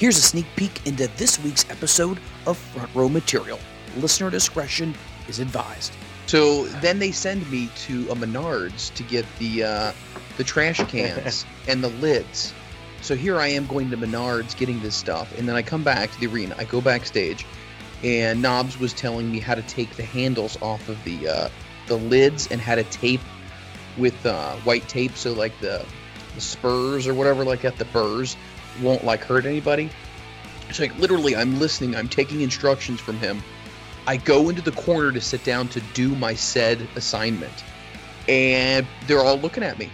Here's a sneak peek into this week's episode of Front Row Material. Listener discretion is advised. So then they send me to a Menards to get the uh, the trash cans and the lids. So here I am going to Menards getting this stuff, and then I come back to the arena. I go backstage, and Knobbs was telling me how to take the handles off of the uh, the lids and how to tape with uh, white tape, so like the the spurs or whatever, like that, the burrs won't like hurt anybody. So like literally, I'm listening. I'm taking instructions from him. I go into the corner to sit down to do my said assignment, and they're all looking at me.